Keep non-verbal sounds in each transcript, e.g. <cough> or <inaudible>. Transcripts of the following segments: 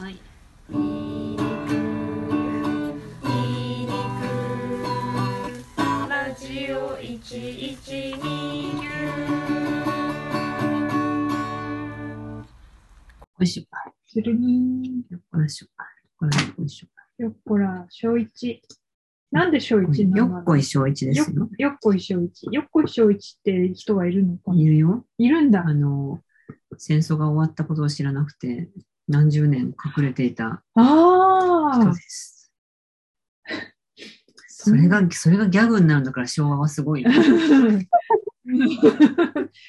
はい。ラジオ一一二九。よいしょ。するによっこらしょ。よっこらしょよいしょ。よっこら、小一。なんで小一なよのっこい小一ですよ。よっこい小一。よっこい小一って人はいるのかな？いるよ。いるんだあ。の、戦争が終わったことを知らなくて、何十年隠れていたああ人で。す。それが、それがギャグになるんだから昭和はすごいよ。<laughs>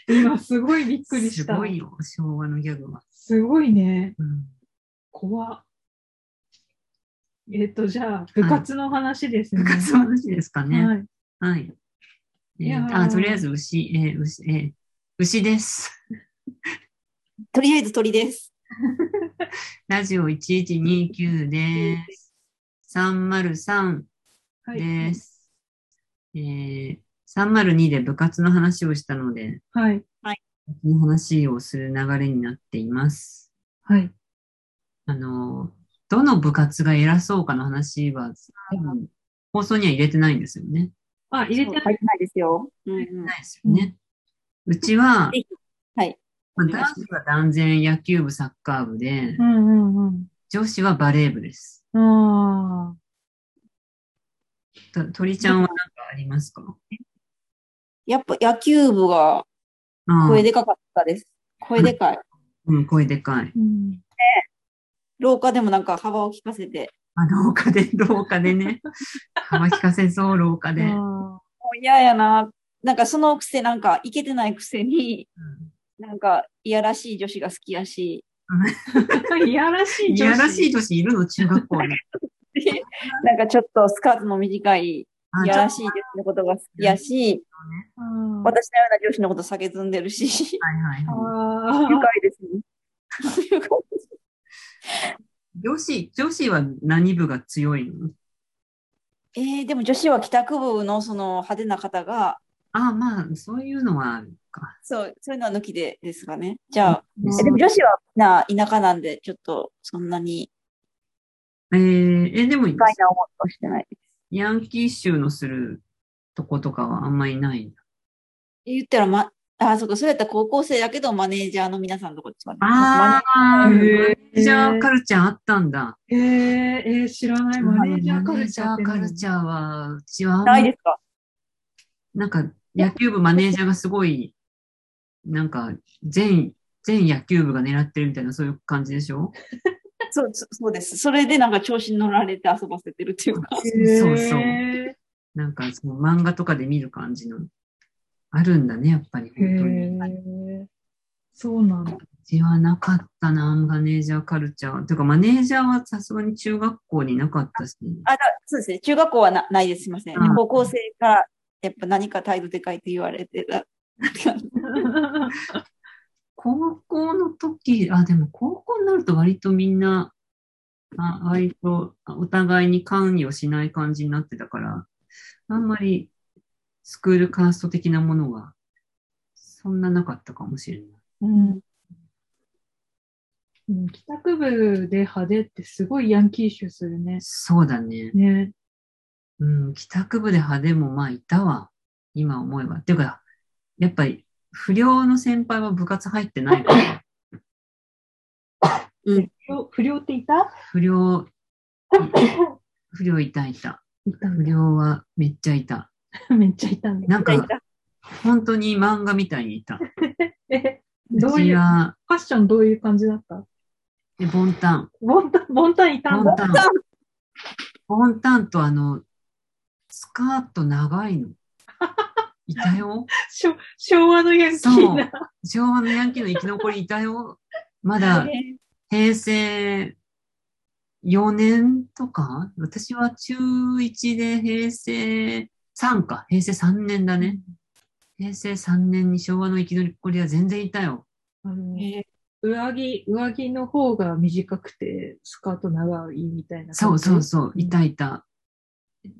今すごいびっくりした。すごいよ、昭和のギャグは。すごいね。うん、怖っ。えっ、と、じゃあ、部活の話ですね。部活の話ですかね。はい。はい。あ、とりあえず牛、えー牛、えー牛です。<laughs> とりあえず鳥です。<laughs> ラジオ1129です。303はい。です。えー、302で部活の話をしたので、はい。その話をする流れになっています。はい。あの、どの部活が偉そうかの話は、多分放送には入れてないんですよね。あ、入れてない。ですよ。うんうんないですよね。うちは。まあ男子は断然野球部、サッカー部で、うんうんうん。女子はバレー部です。あと鳥ちゃんは何かありますか？やっぱ野球部が声でかかったです。声でかい。<laughs> うん、声でかいー。。うん。廊下でもなんか幅を利かせて、あ、廊下で、<laughs> 廊下でね。幅利かせそう、廊下で。もう嫌やな。なんかそのくせなんかいけてないくせに、なんかいやらしい女子が好きやし、ー <laughs> いやらしいい女子？やらしい女子いるの？中学校に。で <laughs> なんかちょっとスカートの短いあいやらしい女子のことが好きやし、うん。私のような女子のこと避けずんでるし、はいはいあはい。ー <laughs> 愉快ですね。女子、女子は何部が強いの？えー、でも女子は帰宅部のその派手な方が、あまあ、そういうのはあるか。そう、そういうのは抜きでですかね。じゃあ、うでも女子はみんな田舎なんで、ちょっとそんなにえー、え、でも、不快な思いはしてないです。ヤンキー集のするとことかはあんまりないんだ。言ったら、ま、あ、そうか、それやったら高校生だけど、マネージャーの皆さんのとこですかね。ああ、マネージャーカルチャーあったんだ。えー、えー、知らない。マネージャーカルチャーマネージャーカルチャーは、うちはあんまりないですか？なんか、野球部マネージャーがすごい、なんか、全、全野球部が狙ってるみたいな、そういう感じでしょ？<laughs> そう、そそうです。それでなんか調子に乗られて遊ばせてるっていうか。そうそう。へなんか、その漫画とかで見る感じの、あるんだね、やっぱり、ー本当に。そうなんだ。うちはなかったな、マネージャーカルチャー。てか、マネージャーはさすがに中学校になかったし。あ、だそうですね。中学校はなないです。すいません。うん高校生から、やっぱ何か態度でかいって言われてた。<laughs> 高校の時、あ、でも高校になると割とみんな、あ割とお互いに関与しない感じになってたから、あんまりスクールカースト的なものがそんななかったかもしれない。うんうん帰宅部で派手ってすごいヤンキー臭するね。そうだね。ね。うん、帰宅部で派手もまあいたわ。今思えば。ていうか、やっぱり不良の先輩は部活入ってないから、うん。不良不良っていた？不良、不良いたいた。不良はめっちゃいた。<laughs> だ。めっちゃいた。なんか本当に漫画みたいにいた。<laughs> え、うどう？いう、ファッションどういう感じだった？えボンタン。ボンタン、ボンタンいたんだ。ボンタン。ボンタンとあの、スカート長いの。<laughs> いたよ。昭昭和のヤンキーな。昭和のヤンキーの生き残りいたよ。まだ平成4年とか？私は中1で平成3か。平成3年だね。平成3年に昭和の生き残りは全然いたよ。あのえ上着、上着の方が短くて、スカート長いみたいなそう。そうそう、いたいた。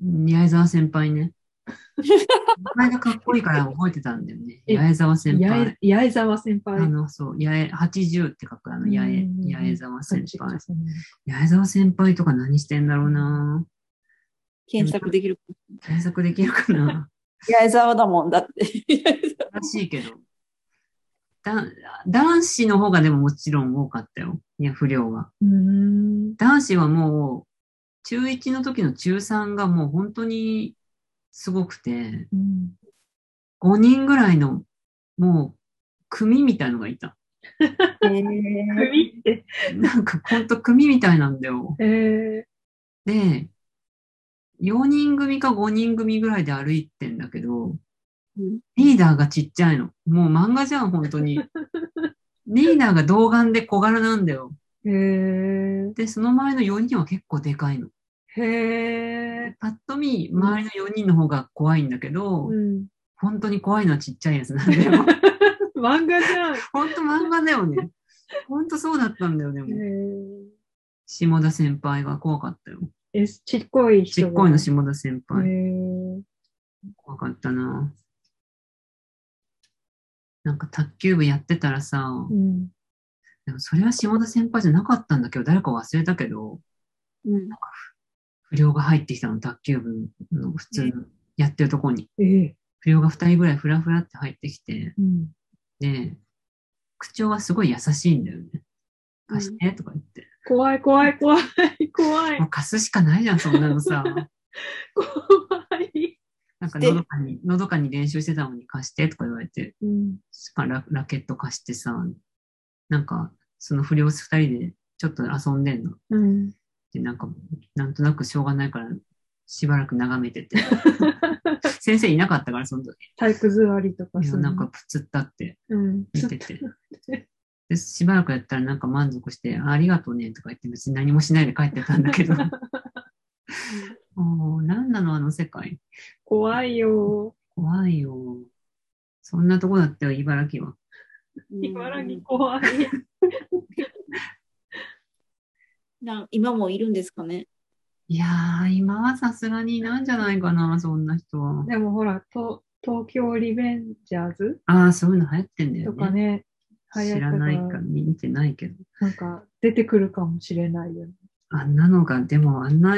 宮沢先輩ね。名前がかっこいいから覚えてたんだよね。え八重沢先八輩重。八重沢先輩。あの、そう、八重、80って書くあの、八重うん、八重沢先輩。八重沢先輩とか何してんだろうな検索できる。検索できるかな八重沢だもんだって。らしいけど。だ男子の方がでももちろん多かったよ。いや、不良が。うーん。男子はもう、中1の時の中3がもう本当にすごくて、うん5人ぐらいの、もう、組みたいのがいた。へー首って。<laughs> なんかほんと組みたいなんだよ。えで、4人組か5人組ぐらいで歩いてんだけど、うんリーダーがちっちゃいの。もう漫画じゃん、本当に。<laughs> リーダーが童顔で小柄なんだよ。ー、へで、その前の4人は結構でかいの。ー。へー。パッと見、周りの4人の方が怖いんだけど、うん。本当に怖いのはちっちゃいやつなんだよ。<laughs> 漫画じゃん。<laughs> 本当漫画だよね。本当そうだったんだよ、でへも。ー下田先輩が怖かったよ。え、ちっこい人が。ちっこいの下田先へ輩。ー怖かったな。なんか卓球部やってたらさ、うん。でもそれは下田先輩じゃなかったんだけど、誰か忘れたけど、うん不良が入ってきたの、卓球部の普通のやってるとこに。えー不良が2人ぐらいフラフラって入ってきて、うん。で、口調はすごい優しいんだよね。貸してとか言って。怖い怖い怖い怖いもう貸すしかないじゃん、そんなのさ。<laughs> 怖い。なんかのどかに、のどかに練習してたのに貸してとか言われて、うん。ララケット貸してさ、なんか、その不良二人でちょっと遊んでんの。うん。で、なんか、なんとなくしょうがないから、しばらく眺めてて。<laughs> 先生いなかったから、その時。体育座りとかいやするなんか、プツったってうん。見てて。で、しばらくやったらなんか満足して、あありがとうねとか言って別に何もしないで帰ってたんだけど。<laughs> もう、なんなのあの世界。怖いよ。怖いよ。そんなとこだったよ、茨城は。茨城怖い。<laughs> な今もいるんですかね？いやー、今はさすがにいないんじゃないかな、そんな人は。でもほら、と東京リベンジャーズ？ああ、そういうの流行ってんだよとかね。知らないから見てないけど。なんか出てくるかもしれないよね。あんなのが、でもあんな、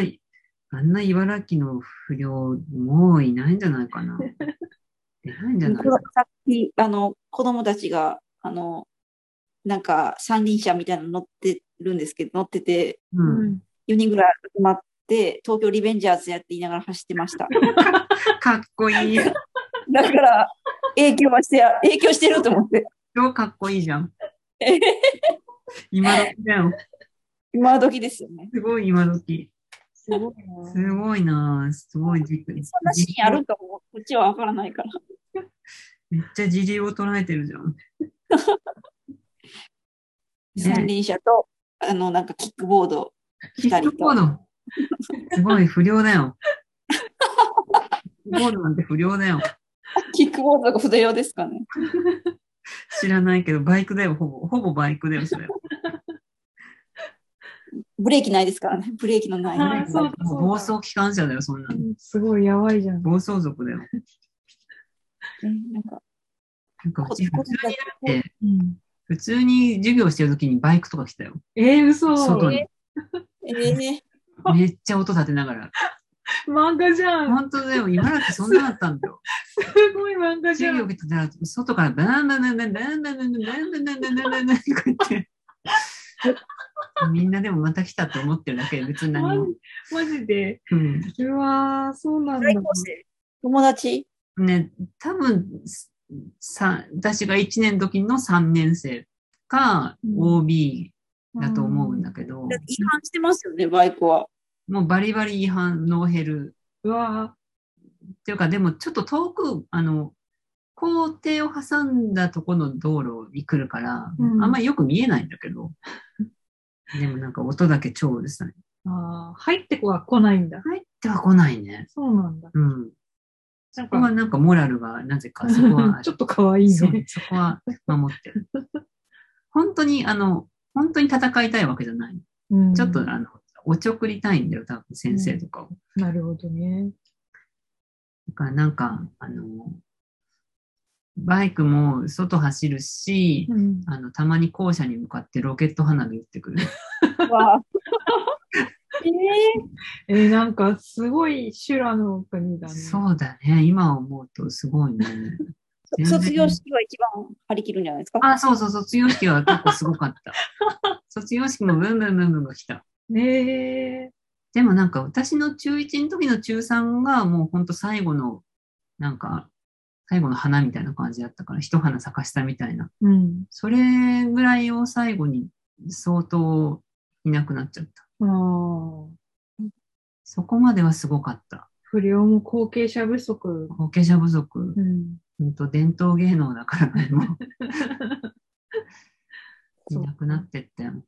あんな茨城の不良、もういないんじゃないかな。<laughs> いないんじゃないさっき、あの、子供たちが、あの、なんか三輪車みたいなの乗ってるんですけど、乗ってて、う。うん4人ぐらい集まって、東京リベンジャーズやって言いながら走ってました。<laughs> かっこいい。<laughs> だから、影響はして、影響してると思って。超かっこいいじゃん。今時だよ。今時ですよね。すごい今時。すごいな。すごいなすごいじそんなシーンあるかも、こっちはわからないから。めっちゃ時流を捉えてるじゃん。<laughs> 三輪車と、あの、なんかキックボード。キックボード。すごい不良だよ。キックボードなんて不良だよ。キックボードが筆用ですかね。<laughs> 知らないけど、バイクだよ、ほぼ。ほぼバイクだよ、それ。ブレーキないですからね。ブレーキのない。うだもう暴走機関車だよ、そんなの。うんすごいやばいじゃん。暴走族だよ。うんなんか、なんかうち普通にだって、うん、普通に授業してる時にバイクとか来たよ。えー、嘘。外に。ええ <laughs> めっちゃ音立てながら。漫画じゃん。本当だよ、茨城そんなだったんだよ。すごい漫画じゃん。授業来てたら、外からバンバンバンバンバンバンバンバンバンバンバンバンバンバンバンとか言って。みんなでもまた来たって思ってるだけで別に何も。マジで。うん。うわー、そうなんだ。友達ね、多分、さ、私が1年の時の3年生かうん OB だと思うんだけど、だって違反してますよね、バイクは。もうバリバリ違反ノーヘルうわっていうか、でもちょっと遠く、あの、校庭を挟んだとこの道路に来るから、うんあんまりよく見えないんだけど、<laughs> でもなんか音だけ超うるさい。ーあー入ってこは来ないんだ。入っては来ないね。そうなんだ。うん。そこはなんかモラルがなぜか、そこは <laughs> ちょっと可愛いそうね。そこは守ってる。<laughs> 本当に、あの、本当に戦いたいわけじゃない。うんちょっと、あの、おちょくりたいんだよ、多分先生とかを。なるほどね。だからなんか、あの、バイクも外走るし、うん。あの、たまに校舎に向かってロケット花火打ってくる。わ <laughs> あええーなんかすごい修羅の国だね。そうだね。今思うとすごいね。<laughs> ー、卒業式は一番張り切るんじゃないですか？あ、そうそう、卒業式は結構すごかった。<laughs> 卒業式もブンブンブンブンが来た。ねえでもなんか私の中1の時の中3がもうほんと最後の、なんか、最後の花みたいな感じだったから、一花咲かしたみたいな。うん。それぐらいを最後に相当いなくなっちゃった。ああ。そこまではすごかった。不良も後継者不足。後継者不足。うん。ほんと伝統芸能だからね、も <laughs> ういなくなってったよ。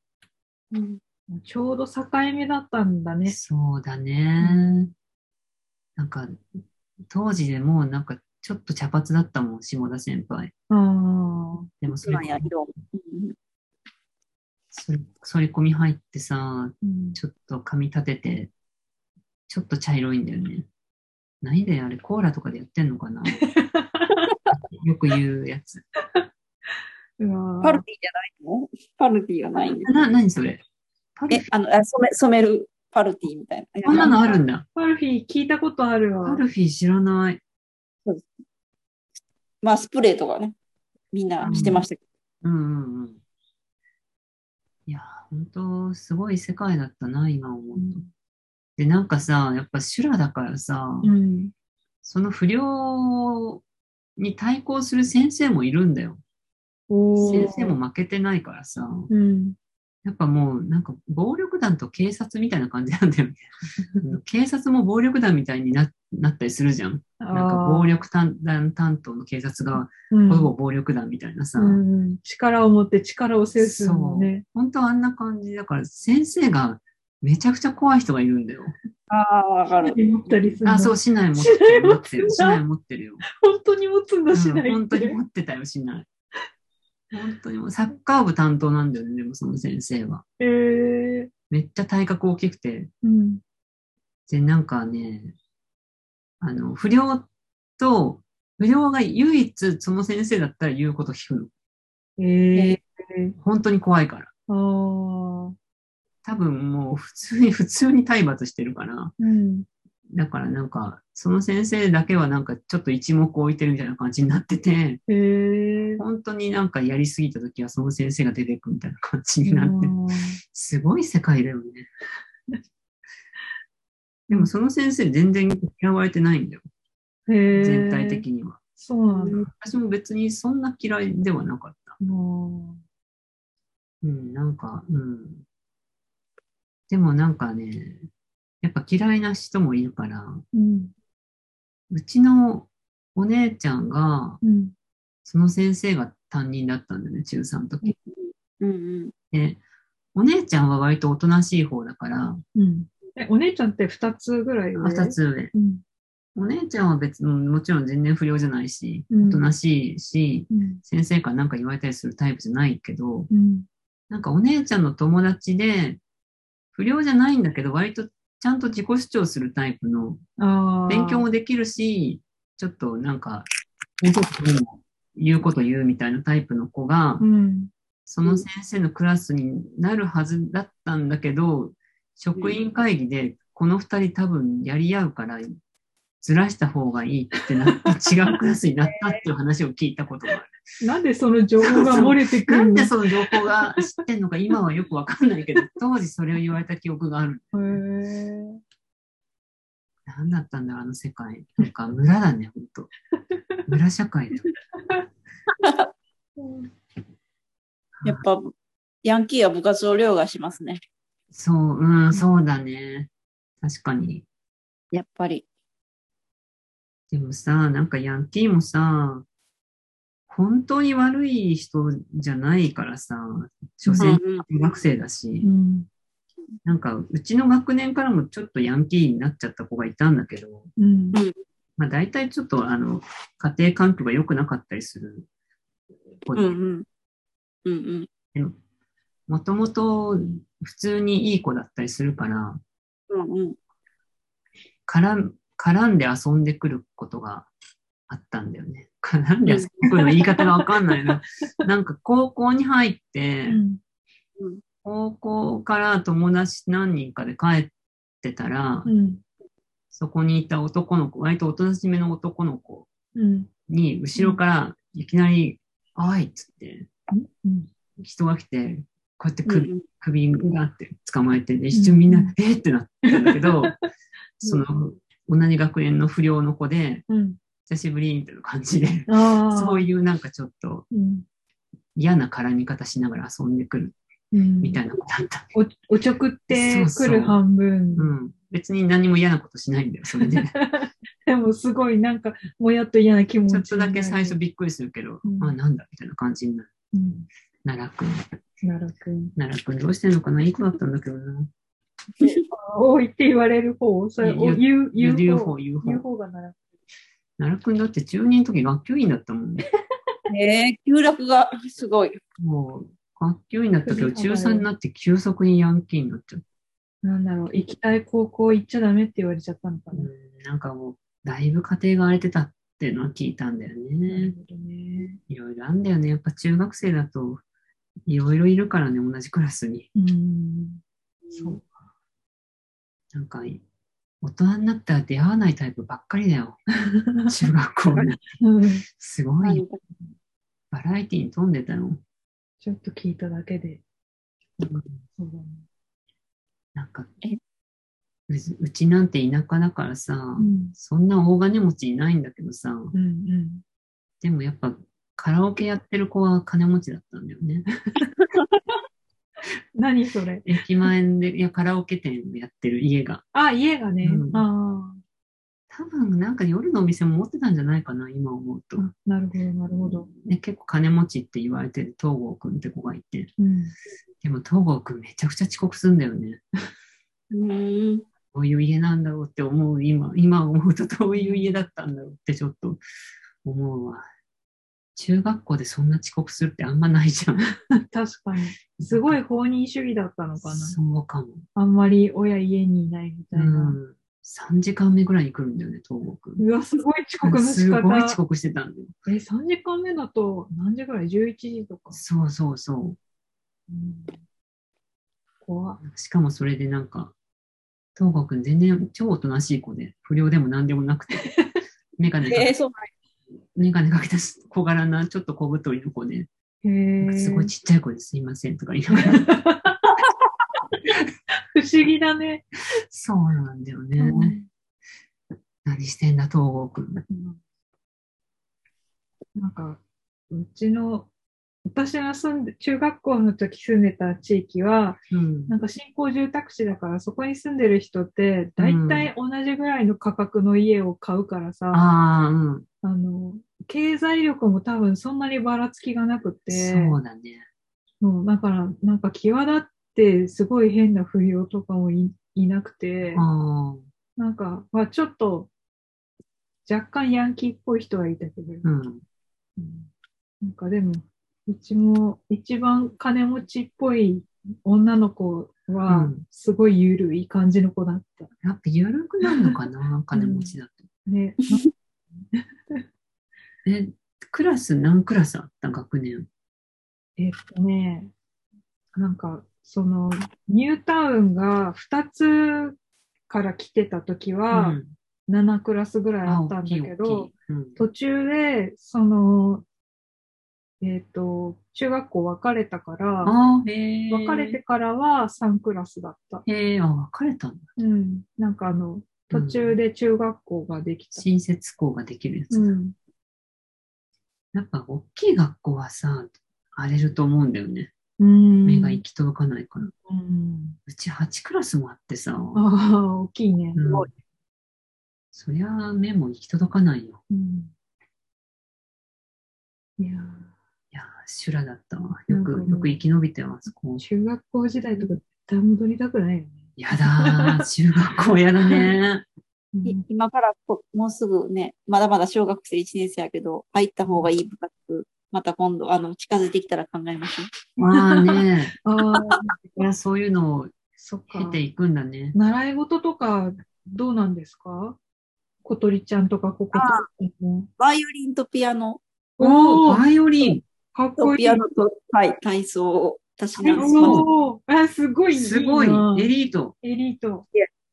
うんちょうど境目だったんだね。そうだね。なんか、当時でもうなんかちょっと茶髪だったもん、下田先輩。ああ。でもそれ今や色。うんそれ、反り込み入ってさ、うん。ちょっと髪立てて、ちょっと茶色いんだよね。何であれ、コーラとかでやってんのかな？<laughs> よく言うやつ。うわパルティじゃないの？パルティがないんです。な、何それ？パルえ、あの、あ染め、染めるパルティみたいな。こんなのあるんだ。パルフィー聞いたことあるパわ。ルフィー知らない。まあ、スプレーとかね。みんなしてましたけうんうんうん。いや、本当すごい世界だったな、今思うと。で、なんかさ、やっぱ修羅だからさ、うん。その不良に対抗する先生もいるんだよ。先生も負けてないからさ、うん。やっぱもうなんか暴力団と警察みたいな感じなんだよね。<laughs> 警察も暴力団みたいにななったりするじゃん。なんか暴力担担当の警察がうんほぼ暴力団みたいなさ、うん、力を持って力を制するのね。本当はあんな感じだから先生がめちゃくちゃ怖い人がいるんだよ。ど。ああ、わかる。持ったりするのあ、そう、市内持ってる。持ってる。市内持ってるよ。本当に持つんだしないうん本当に持ってたよ、市内。本当にもうサッカー部担当なんだよね、でもその先生は。えー、めっちゃ体格大きくて。うん。で、なんかね、あの、不良と、不良が唯一その先生だったら言うこと聞くの。えー、本当に怖いから。多分もう普通に、<laughs> 普通に体罰してるから。うん。だからなんか、その先生だけはなんかちょっと一目置いてるみたいな感じになってて、えー、本当になんかやりすぎた時はその先生が出てくみたいな感じになって、あすごい世界だよね。でもその先生全然嫌われてないんだよ。全体的には。そうなんだ。私も別にそんな嫌いではなかった。もうん、なんか、うん。でもなんかね、やっぱ嫌いな人もいるから、う、うん。うちのお姉ちゃんが、うん。その先生が担任だったんだよね、中3の時。うんうん。で、お姉ちゃんは割とおとなしい方だから、うん。え、お姉ちゃんって二つぐらい上？二つ上。うん。お姉ちゃんは別に、もちろん全然不良じゃないし、うんおとなしいし、うん。先生から何か言われたりするタイプじゃないけど、うん。なんかお姉ちゃんの友達で、不良じゃないんだけど、割とちゃんと自己主張するタイプの。勉強もできるし、ちょっとなんか、言うこと言うみたいなタイプの子がう、ん。その先生のクラスになるはずだったんだけど、職員会議でこの二人多分やり合うから、ずらした方がいいってなって違うクラスになったっていう話を聞いたことがある。<laughs> なんでその情報が漏れてくなるの？んでその情報が知ってんのか今はよくわかんないけど、当時それを言われた記憶がある。へー何だったんだろう、あの世界。なんか村だね、ほんと。村社会だ <laughs> よ。やっぱ、ヤンキーは部活を凌駕しますね。そう、うん、そうだね。確かに。やっぱり。でもさ、なんかヤンキーもさ、本当に悪い人じゃないからさ、所詮学生だし、うん。なんかうちの学年からもちょっとヤンキーになっちゃった子がいたんだけど、うん。まあ大体ちょっとあの、家庭環境が良くなかったりする子で、うんうん。うんうん。もともと普通にいい子だったりするから、うんうん。絡絡んで遊んでくることがあったんだよね。絡んで遊んでくるの言い方がわかんないな。<laughs> なんか高校に入って、うん高校から友達何人かで帰ってたら、うんそこにいた男の子、割とおとなしめの男の子うんに、後ろからいきなり、あいっつって、うん人が来て、こうやって首,、うん首があって捕まえて、で一瞬みんな、うんえーってなったんだけど、<laughs> その、同じ学年の不良の子で、うん久しぶりみたいな感じで。そういうなんかちょっとうん嫌な絡み方しながら遊んでくるうんみたいなことあった。おおちょくってくる半分。うん。別に何も嫌なことしないんだよ、それで。でもすごいなんか、もやっと嫌な気持ちちょっとだけ最初びっくりするけど、うんあ、なんだみたいな感じになる。うん。奈良くん。奈良くん。奈良くんどうしてんのかな？いい子だったんだけどな。多いって言われる方、それ、言う言う、言言うう方、方、言う言う方。方が奈奈良くんだって中2の時学級委員だったもん。<laughs> えー、急落がすごい。もう、学級委員だったけど、中首幅3になって急速にヤンキーになっちゃう。良。なんだろう、行きたい高校行っちゃダメって言われちゃったのかな。うん、なんかもう、だいぶ家庭が荒れてたっていうのは聞いたんだよね。ね。いろいろあんだよね。やっぱ中学生だと、いろいろいるからね、同じクラスに。うん。そう。なんか、大人になったら出会わないタイプばっかりだよ。<laughs> 中学校ね。うん。すごい。バラエティに富んでたよ。ちょっと聞いただけで。うんそうだね。なんかえ、うちうちなんて田舎だからさ、うん。そんな大金持ちいないんだけどさ、うんうん。でもやっぱカラオケやってる子は金持ちだったんだよね。<laughs> 何それ？駅前で、いや、カラオケ店をやってる家が。あ、家がね。うんあ多分なんか夜のお店も持ってたんじゃないかな、今思うとなるほど、なるほど。で結構金持ちって言われてる東郷くんって子がいて。うん。でも東郷くんめちゃくちゃ遅刻するんだよね。うん。どういう家なんだろうって思う、今、今思うとどういう家だったんだろうってちょっと思うわ。中学校でそんな遅刻するってあんまないじゃん。<laughs> 確かに。すごい放任主義だったのかな。そうかも。あんまり親家にいないみたういな。ん。3時間目ぐらいに来るんだよね、東郷くん。うわ、すごい遅刻の仕すごい遅方。刻してたんだよ。え、3時間目だと何時ぐらい ?11 時とか。そうそうそうん、怖。しかもそれでなんか、東郷くん全然超おとなしい子で、不良でも何でもなくて、<laughs> メガネかえー、けそうメガネかけた小柄な、ちょっと小太りの子で、へなんかえ。すごいちっちゃい子ですいませんとか言いながら。<laughs> 不思議だね。そうなんだよね。うん何してんだ、東郷くんなんか、うちの、私が住んで、中学校の時住んでた地域は、うん。なんか新興住宅地だから、そこに住んでる人って、だいたい同じぐらいの価格の家を買うからさ、ああ、うん。あの、経済力も多分そんなにばらつきがなくて、そうだね。そうだから、なんか際立ってすごい変な不良とかもいいなくて、ああ、なんか、まあちょっと、若干ヤンキーっぽい人はいたけど、うん。うんなんかでも、うちも一番金持ちっぽい女の子うはん、すごい緩い感じの子だった。やっぱ緩くなるのかな、金持ちだと。ね。<laughs> え、クラス何クラスあった学年？えっとね、なんか、その、ニュータウンが2つから来てた時は、うん7クラスぐらいあったんだけど。うん途中で、その、えっ、と、中学校別れたから。別れてからは3クラスだった。へえ、あ、別れたんだ。うん。なんかあの、途中で中学校ができた。新設校ができるやつだ。うん。やっぱ大きい学校はさ、荒れると思うんだよね。うん。目が行き届かないから。うん。うち8クラスもあってさ、ああ、大きいね。うんそりゃ目も行き届かないよ。うん。いや修羅だったわ。よく、よく生き延びては、そこー、。中学校時代とか絶対戻りたくないよね。やだー、中学校やだね。うんい今からこもうすぐね、まだまだ小学生1年生やけど、入った方がいい部活、また今度、あの、近づいてきたら考えましょう。まあね、<laughs> ああ、いやそういうのをそっか経。ていくんだね。習い事とかどうなんですか？小鳥ちゃんとかココちゃんも。バイオリンとピアノおー、おーバイオリン。かっこいいとピ。アノと、はい、体操をたしながらおーあ、すごい。すごいな。エリート。エリート。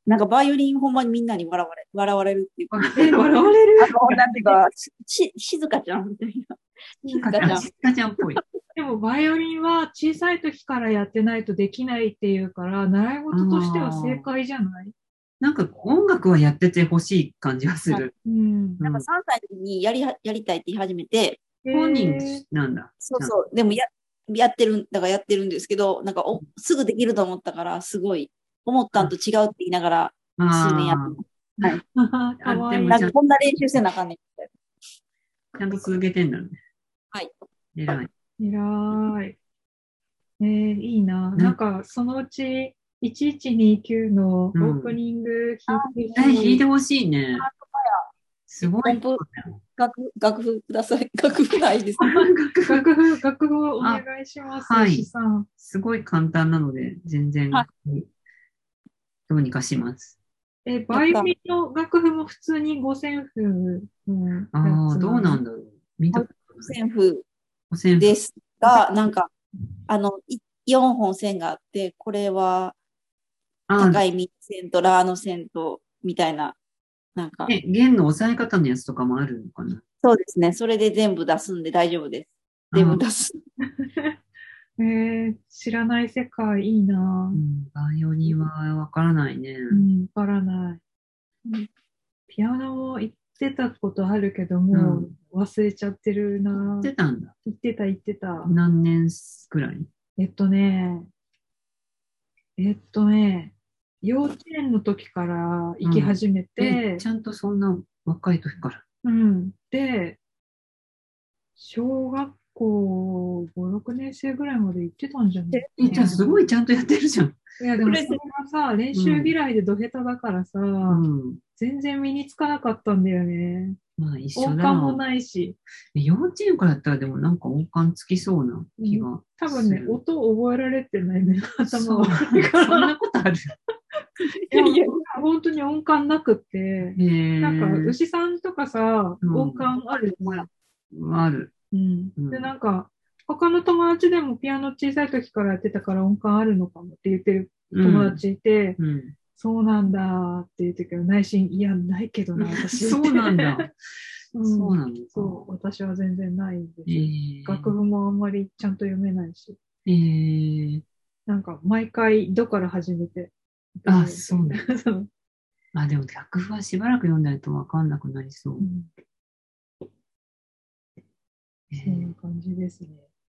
なんかバイオリンほんまにみんなに笑われ笑われるっていうか。え、笑われるあの、なんていうか、し、し静香ちゃんみたいな。静香ちゃん。シカちゃんっぽい。でも、バイオリンは小さい時からやってないとできないっていうから、習い事としては正解じゃない？なんか音楽はやっててほしい感じがする。うん。なんか3歳の時にやりは、やりたいって言い始めて、本人なんだ。そうそう、でもや、やってるん、だからやってるんですけど、なんかお、すぐできると思ったから、すごい、思ったんと違うって言いながら、数年やってます。はい。<laughs> かわいいでもなんかこんな練習せなあかんねんちゃんと続けてんだね。はい。偉い。偉い。えー、いいな。ねなんか、そのうち、1129のオうんープニング弾いてえ、ほしい弾いてほしいね。すごい。本楽、楽譜ください。楽譜ないです。楽譜、楽譜をお願いします、あはい。すごい簡単なので、全然は、どうにかします。え、バイオリンの楽譜も普通に五線譜ああ、どうなんだだろう。見た五線譜ですが、なんか、あの、い4本線があって、これはあ高いミ線とラーの線と、みたいな、なんか、え、弦の押さえ方のやつとかもあるのかな？そうですね。それで全部出すんで大丈夫です。全部出す。<laughs> えー、知らない世界いいなう。ん、バイオリンはわからないね。うん、わからない。うんピアノも行ってたことあるけど、もう忘れちゃってるな。出たんだ。行ってた、行ってた。何年くらい？えっとね、えっとね、幼稚園の時から行き始めてえ、、ちゃんとそんな若い時から。うん。で、小学校5、6年生ぐらいまで行ってたんじゃない？え、じゃあすごいちゃんとやってるじゃん。いや、でもそれがさ、練習嫌いでド下手だからさ、うん。全然身につかなかったんだよね。まあ一緒音だ感もな。ないし。幼稚園からやったらでもなんか音感つきそうな気が多分ね音覚えられてないね。頭そうが悪いかそんら。なことある？いや本当に音感なくって。なんか、牛さんとかさ、うん音感あるじゃん。ある。うん。うんで、なんか、他の友達でもピアノ小さい時からやってたから音感あるのかもって言ってる友達いて、うん。そうなんだって言ってたけど、内心、いや、ないけどな、私。<laughs> そうなんだ。うんそうなのか。そう、私は全然ないんです。えー、楽譜もあんまりちゃんと読めないし。えー、なんか、毎回、どから始めて。あ、そうね。<laughs> そう。あ、でも楽譜はしばらく読んないとわかんなくなりそうそんーな感じですね。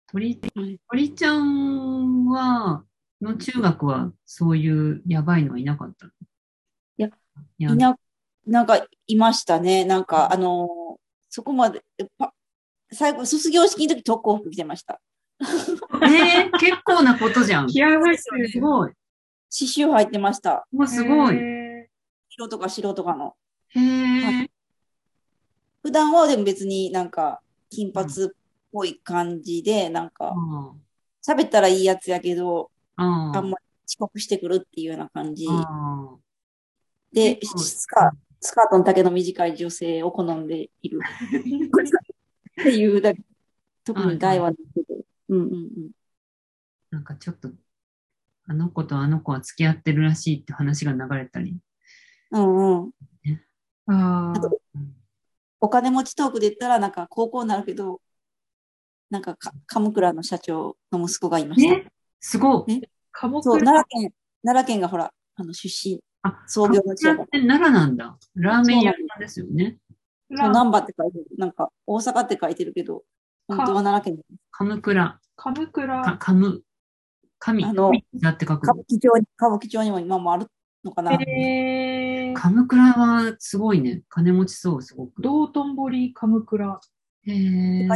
鳥はい、鳥ちゃんは、の中学はそういうやばいのはいなかったの？いや、いな、なんか、いましたね。なんか、あのーそこまで、パ最後、卒業式の時特攻服着てました。えー、結構なことじゃん。す <laughs> 気合入ってる。ごい。刺繍入ってました。もうすごい。へ白とか白とかの。へえ。普段はでも別になんか、金髪っぽい感じで、なんか、喋ったらいいやつやけど、ああ。あんまり遅刻してくるっていうような感じ。あ。で、結構スカスカートの丈の短い女性を好んでいる。<laughs> っていうだけ。特に害はないけど。うんうんうん。なんかちょっと、あの子とあの子は付き合ってるらしいって話が流れたり。うんうん。ああ、うんお金持ちトークで言ったら、なんか高校になるけど、なんかか、鎌倉の社長の息子がいました。ねすごい。そう、科目が奈良県、奈良県がほら、あの出身、あ、創業の地って奈良なんだ。ラーメン屋さんですよね。そう、難波って書いてる。なんか、大阪って書いてるけど、本当は奈良県。鎌倉。鎌か、倉。かむ。神。あの神だって書く歌。舞伎町に、歌舞伎町にも今もあるのかな。えー、鎌倉はすごいね。金持ちそう、すごく。道頓堀鎌倉。へえ。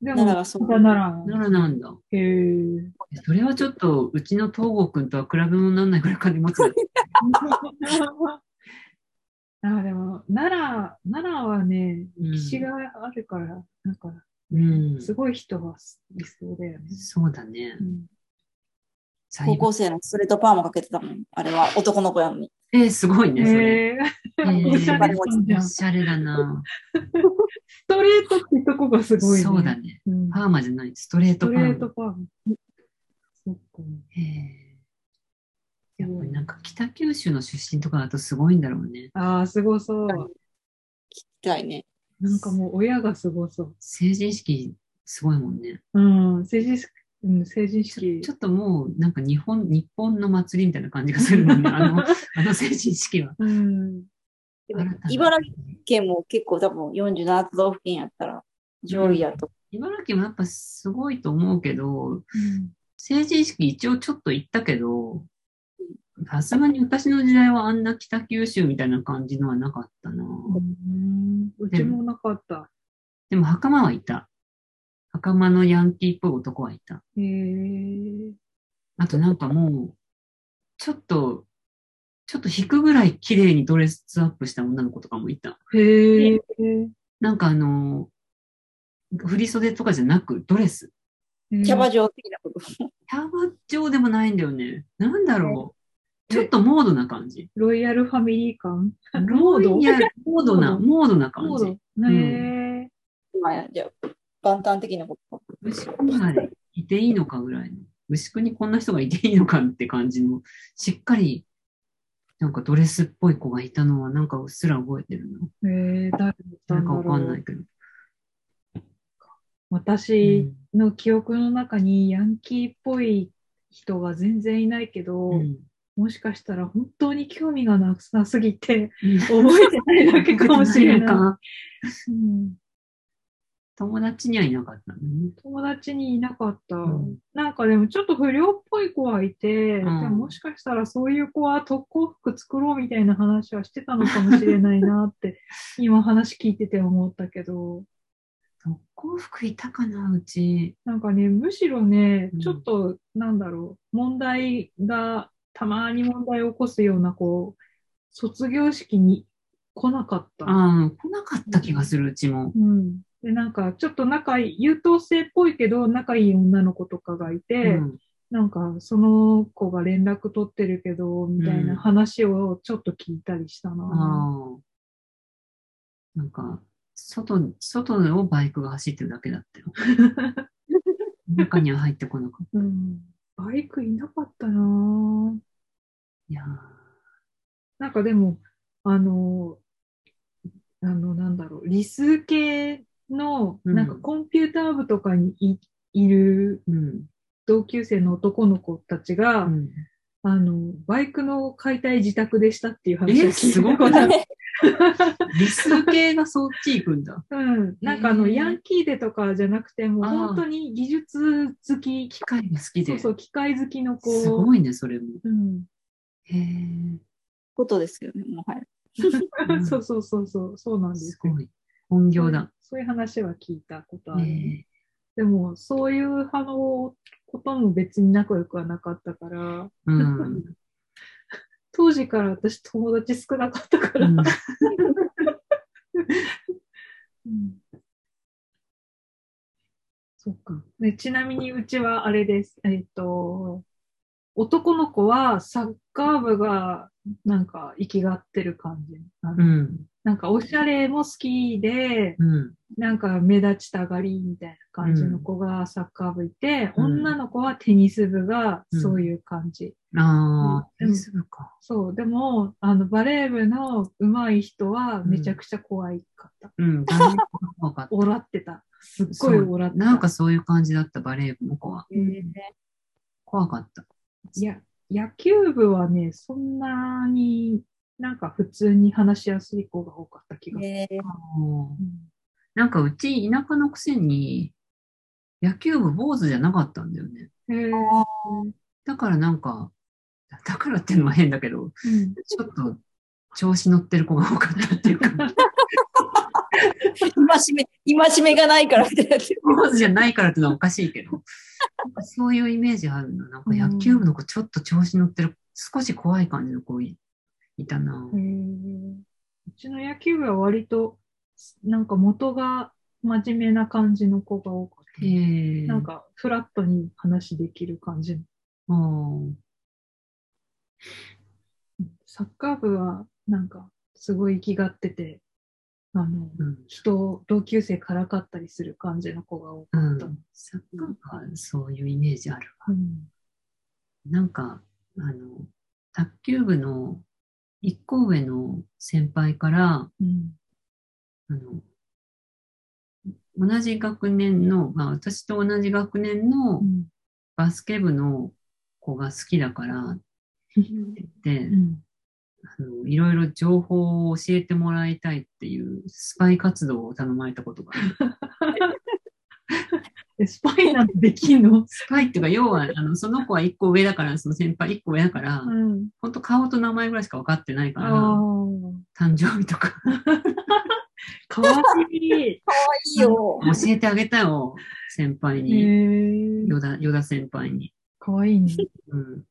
でも、奈良がそう奈良奈良なんだ。へーそれはちょっと、うちの東郷くんとは比べ物にならないぐらい金持ちだ。<laughs> あでも、奈良、奈良はね、うん歴史があるから、なんか、うん。すごい人がいそうだよね。そうだねう。ん高校生のストレートパーマかけてたもん。あれは男の子やのに。えー、すごいね、それ。ええーー、おしゃれしゃれだな。トレートってとこがすごいね。そうだね。うん。パーマじゃない、ストレーストトパーマ。レートパーマ。そっか。へーやっぱりなんか北九州の出身とかだとすごいんだろうね。ああ、すごそう。聞きたいね。なんかもう親がすごそう。成人式すごいもんね。うん、成人式、うん、成人ちょ式。ちょっともうなんか日本、日本の祭りみたいな感じがするもんね。<laughs> あの、あの成人式は。うん。茨城県も結構多分47都道府県やったら上位やと。茨城もやっぱすごいと思うけど、成人式一応ちょっと行ったけど、さすがに私の時代はあんな北九州みたいな感じのはなかったな。うん。うちもなかった。でも袴はいた。袴のヤンキーっぽい男はいた。へえ。あとなんかもう、ちょっと、ちょっと引くぐらい綺麗にドレスアップした女の子とかもいた。へえ。なんかあの、振り袖とかじゃなくドレス。キャバ嬢的なこと。キャバ嬢でもないんだよね。なんだろう。えちょっとモードな感じ。ロイヤルファミリー感モード？な、モードモードな感じ。ド。へえ。まあ、じゃあ、万端的なこと。はいていいのかぐらいの。牛久にこんな人がいていいのかって感じの、しっかり、なんかドレスっぽい子がいたのは、なんかうっすら覚えてるの。へえ、誰だったなんんかわかんない。けど。私の記憶の中にヤンキーっぽい人が全然いないけど、うんもしかしたら本当に興味がなさすぎてうん覚えてないだけかもしれない。<laughs> かうん友達にはいなかったのね。友達にいなかった、んなんかでもちょっと不良っぽい子はいて、んでももしかしたらそういう子は特攻服作ろうみたいな話はしてたのかもしれないなって <laughs> 今話聞いてて思ったけど、特攻服いたかな、うち。なんかね、むしろねうん、ちょっとなんだろう、問題がたまに問題を起こすような子、卒業式に来なかった。ああ、来なかった気がする、うちも。うん。で、なんか、ちょっと仲いい、優等生っぽいけど、仲いい女の子とかがいて、うんなんか、その子が連絡取ってるけど、みたいな話をちょっと聞いたりしたな。ああ。なんか、外、外をバイクが走ってるだけだったよ。<laughs> 中には入ってこなかった。うん。バイクいなかったないやーなんかでも、あの、あの、なんだろう、理数系の、うんなんかコンピューター部とかにいいるうん。同級生の男の子たちが、うんあの、バイクの解体自宅でしたっていう話を聞いえすごたことある。<laughs> 理数系がそっち行くんだ。うん。なんかあの、ヤンキーでとかじゃなくて、もう本当に技術好き、機械が好きで。そうそう、機械好きの子。すごいね、それも。うん。へえ。ことですよね、もはや。<laughs> うんそうそうそうそう、そうなんですよすごい。本業だ。そういう話は聞いたことある。へえでも、そういう派のことも別に仲良くはなかったから、うん。<laughs> 当時から私友達少なかったから、うん <laughs> うんそっか。でちなみにうちはあれです。えっ、と、男の子はサッカー部がなんか生きがってる感じ。うん。なんかおしゃれも好きで、うん。なんか目立ちたがりみたいな感じの子がサッカー部いて、うん女の子はテニス部がそういう感じ。ああ、うんテニス部か。そう。でも、あの、バレー部の上手い人はめちゃくちゃ怖いかった。うん。バレー部が怖かった。おらってた。すっごいおらってた。なんかそういう感じだった、バレー部の子は。うん怖かった。いや、野球部はね、そんなになんか普通に話しやすい子が多かった気がする。えーうんなんかうち田舎のくせに、野球部坊主じゃなかったんだよね。へーだからなんか、だからっていうのは変だけど、うんちょっと調子乗ってる子が多かったっていうか、今しめ、今しめがないからみたいな。坊主じゃないからってのはおかしいけど、なんかそういうイメージあるな。なんか野球部の子ちょっと調子乗ってる、少し怖い感じの子いいたなうちの野球部は割と、なんか元が真面目な感じの子が多かった。へえ。なんかフラットに話できる感じの。サッカー部はなんかすごい生きがってて、あの、うん。人、同級生からかったりする感じの子が多かった。うん。サッカーはそういうイメージあるわ。うん。なんか、あの、卓球部の一個上の先輩から、うん。あの、同じ学年の、まあ私と同じ学年の。バスケ部の子が好きだからって言って、うん。あの、いろいろ情報を教えてもらいたいっていうスパイ活動を頼まれたことがある。<laughs> スパイなんてできんの？スパイっていうか、要は、あの、その子は一個上だから、その先輩一個上だから、うん。本当顔と名前ぐらいしか分かってないから、誕生日とか <laughs> かわいい。いいよ。教えてあげたよ、先輩へに。えヨダ、ヨダ先輩に。かわいいね。うん。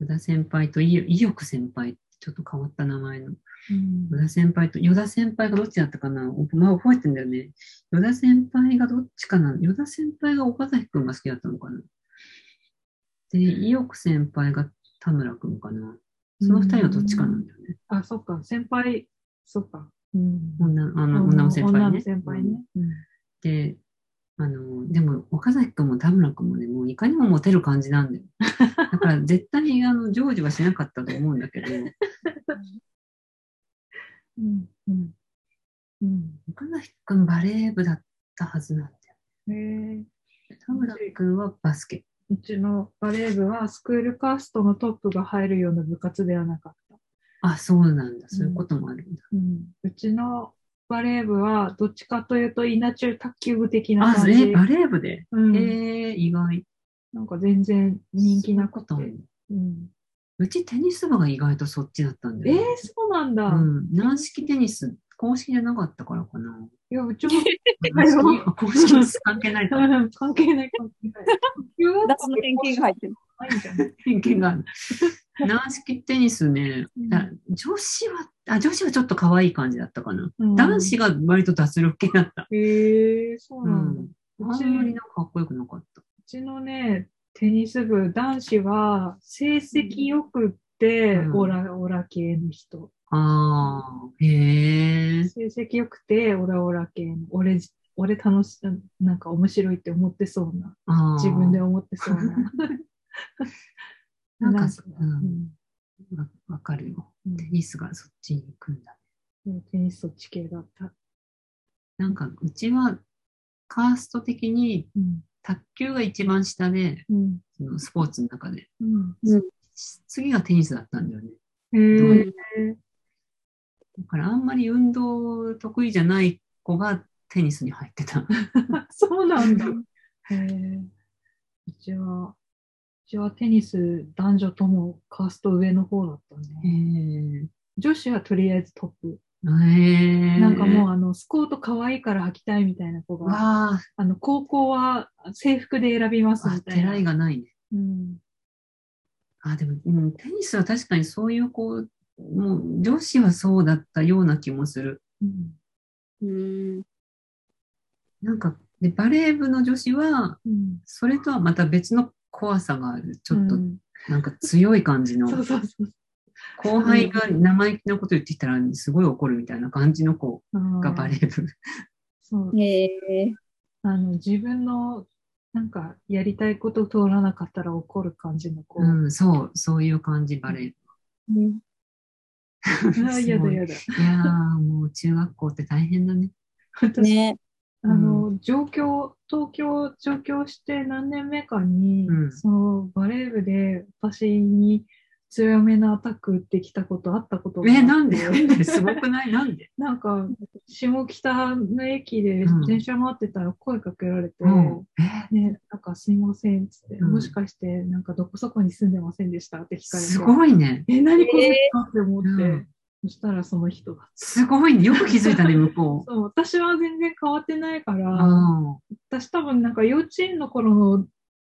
ヨダ先輩とイイヨク先輩、ちょっと変わった名前の。うんヨダ先輩と、ヨダ先輩がどっちだったかな？おまあ、覚えてんだよね。ヨダ先輩がどっちかな？ヨダ先輩が岡崎くんが好きだったのかな？で、イヨク先輩が田村くんかな？その二人はどっちかなんだよね。あ、そっか。先輩、そっか。うん。女あの女の先輩ね。女の先輩ね。うんで、あの、でも、岡崎くんも田村くんもね、もういかにもモテる感じなんだよ。だから絶対にあの、成就はしなかったと思うんだけど、うん。うん。うん。岡崎くんバレー部だったはずなんだよ。へえ。田村くんはバスケ。うちのバレー部はスクールカーストのトップが入るような部活ではなかった。あ、そうなんだ。そういうこともあるんだ。うん、うちのバレー部はどっちかというと稲中卓球部的なあ、感じ。え、バレー部で？うん、えー、意外。なんか全然人気なくて。そういうことうん、うちテニス部が意外とそっちだったんだえーよね。、そうなんだ。うん。軟式テニス、公式じゃなかったからかな。いや、うちも <laughs> <laughs> 公式です関係ないか。関係ない関係ない。<laughs> の偏見が入ってる？ないんじゃない偏見がある。<laughs> 軟式テニスね女子は、あ、女子はちょっと可愛い感じだったかな。うん男子が割と脱力系だった。へえそううなんだ。ん。うちあんまりなんかかっこよくなかった。うちのね、テニス部、男子は成績良くって、うんオラオラ系の人。ああ、へえ。成績良くて、オラオラ系の、俺、俺楽し、なんか面白いって思ってそうな、自分で思ってそうな。<laughs> なんかう、うんんわわかるよ。うんテニスがそっちに行くんだ。テニスそっち系だった。なんか、うちは、カースト的にうん。卓球が一番下で、うん。そのスポーツの中で。うん。次がテニスだったんだよね。へえ。だからあんまり運動得意じゃない子がテニスに入ってた。<laughs> そうなんだ。<laughs> へえ。うちは、うちはテニス男女ともカースト上の方だったへね。え。女子はとりあえずトップ。なんかもうあの、スコート可愛いから履きたいみたいな子が、わあの、高校は制服で選びますみたいな。いがないね。うん。あ、でも、うん、テニスは確かにそういう子、もう女子はそうだったような気もする。うん。うん。なんか、で、バレー部の女子は、うん。それとはまた別の怖さがある。ちょっとう、んなんか強い感じの。そうそうそう。後輩が生意気なこと言ってきたらすごい怒るみたいな感じの子がバレー。ー部。そう。へえ。あの、自分の、なんか、やりたいこと通らなかったら怒る感じの子。うん、そう、そういう感じ、バレーうん <laughs> 部。あ、やだやだ。いやー、もう中学校って大変だね。<laughs> 私、ね。あの、上京、東京上京して何年目かに、うん。そのバレー部で私に強めなアタック打ってきたことあったことが。え、なんで？すごくない？なんで？<laughs> なんか、下北の駅でうん。電車待ってたら声かけられて、うん。え？ね、なんかすいませんっつって、うん。もしかしてなんかどこそこに住んでませんでしたって聞かれて、すごいね。え、何これって思って、うんそしたらその人だ。すごいね。よく気づいたね、<laughs> 向こう。そう、私は全然変わってないから、あ私多分なんか幼稚園の頃の、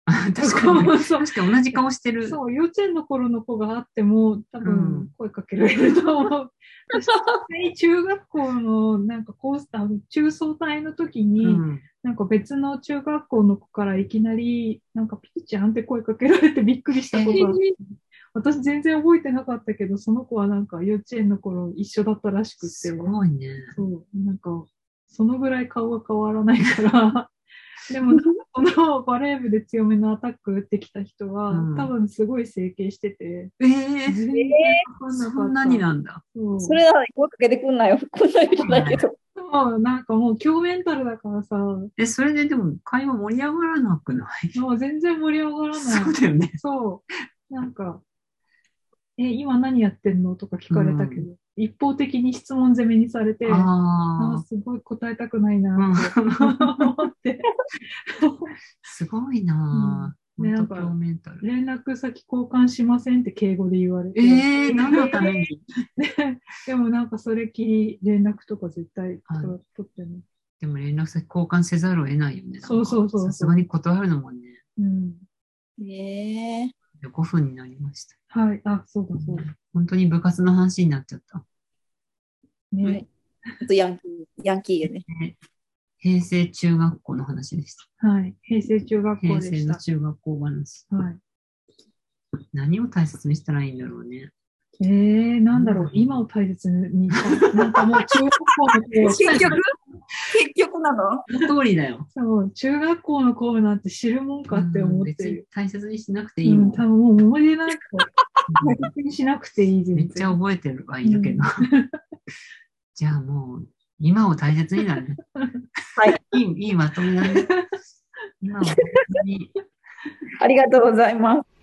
あ、確かに。そう確かに同じ顔してる。そう、幼稚園の頃の子があっても、多うん分声かけられると思う。<laughs> 私、実際中学校のなんかコースター、中層隊の時に、うんなんか別の中学校の子からいきなり、なんかピーちゃんって声かけられてびっくりしたことがあって <laughs> 私全然覚えてなかったけど、その子はなんか幼稚園の頃一緒だったらしくて。すごいね。そう、なんか、そのぐらい顔が変わらないから、<laughs> でも、このバレー部で強めのアタック打ってきた人は、うん多分すごい整形してて、ええ全然わかんなかった。そんなになんだ。そうそれなのに声かけてくんなよ。<laughs> こんな人だけど。そうなんかもう強メンタルだからさ、もえ、それででも会話盛り上がらなくない？う全然盛り上がらない。<laughs> そうだよね。そう。なんか、え、今何やってんの？とか聞かれたけど、一方的に質問攻めにされて、ああーすごい答えたくないなあ、って思って、<laughs> すごいなぁ。うんね本当強メンタル。連絡先交換しませんって敬語で言われて。ええ何のために？で <laughs> でもなんかそれきり連絡とか絶対はい取ってね。でも連絡先交換せざるを得ないよね。なんかそうそうそうそうさすがに断るのもね。うん。ええ5分になりました。はい。あ、そうだそうだ。本当に部活の話になっちゃった。ね。はいほんとヤンキー、ヤンキーやね。ね平成中学校の話でした。はい。平成中学校平でした。成の中学校話。はい。何を大切にしたらいいんだろうね。えー、なんだろう、今を大切にした。なんかもう中学校の頃、結局、結局なの？通りだよ。そう、中学校の頃なんて知るもんかって思ってる。大切にしなくてうん、いいもん。多分もう思い出なんか大切にしなくていい。めっちゃ覚えてるはいるけど。じゃあもう、今を大切にだね。はい。いい、いいまとめだね。今を大切に。<laughs> ありがとうございます。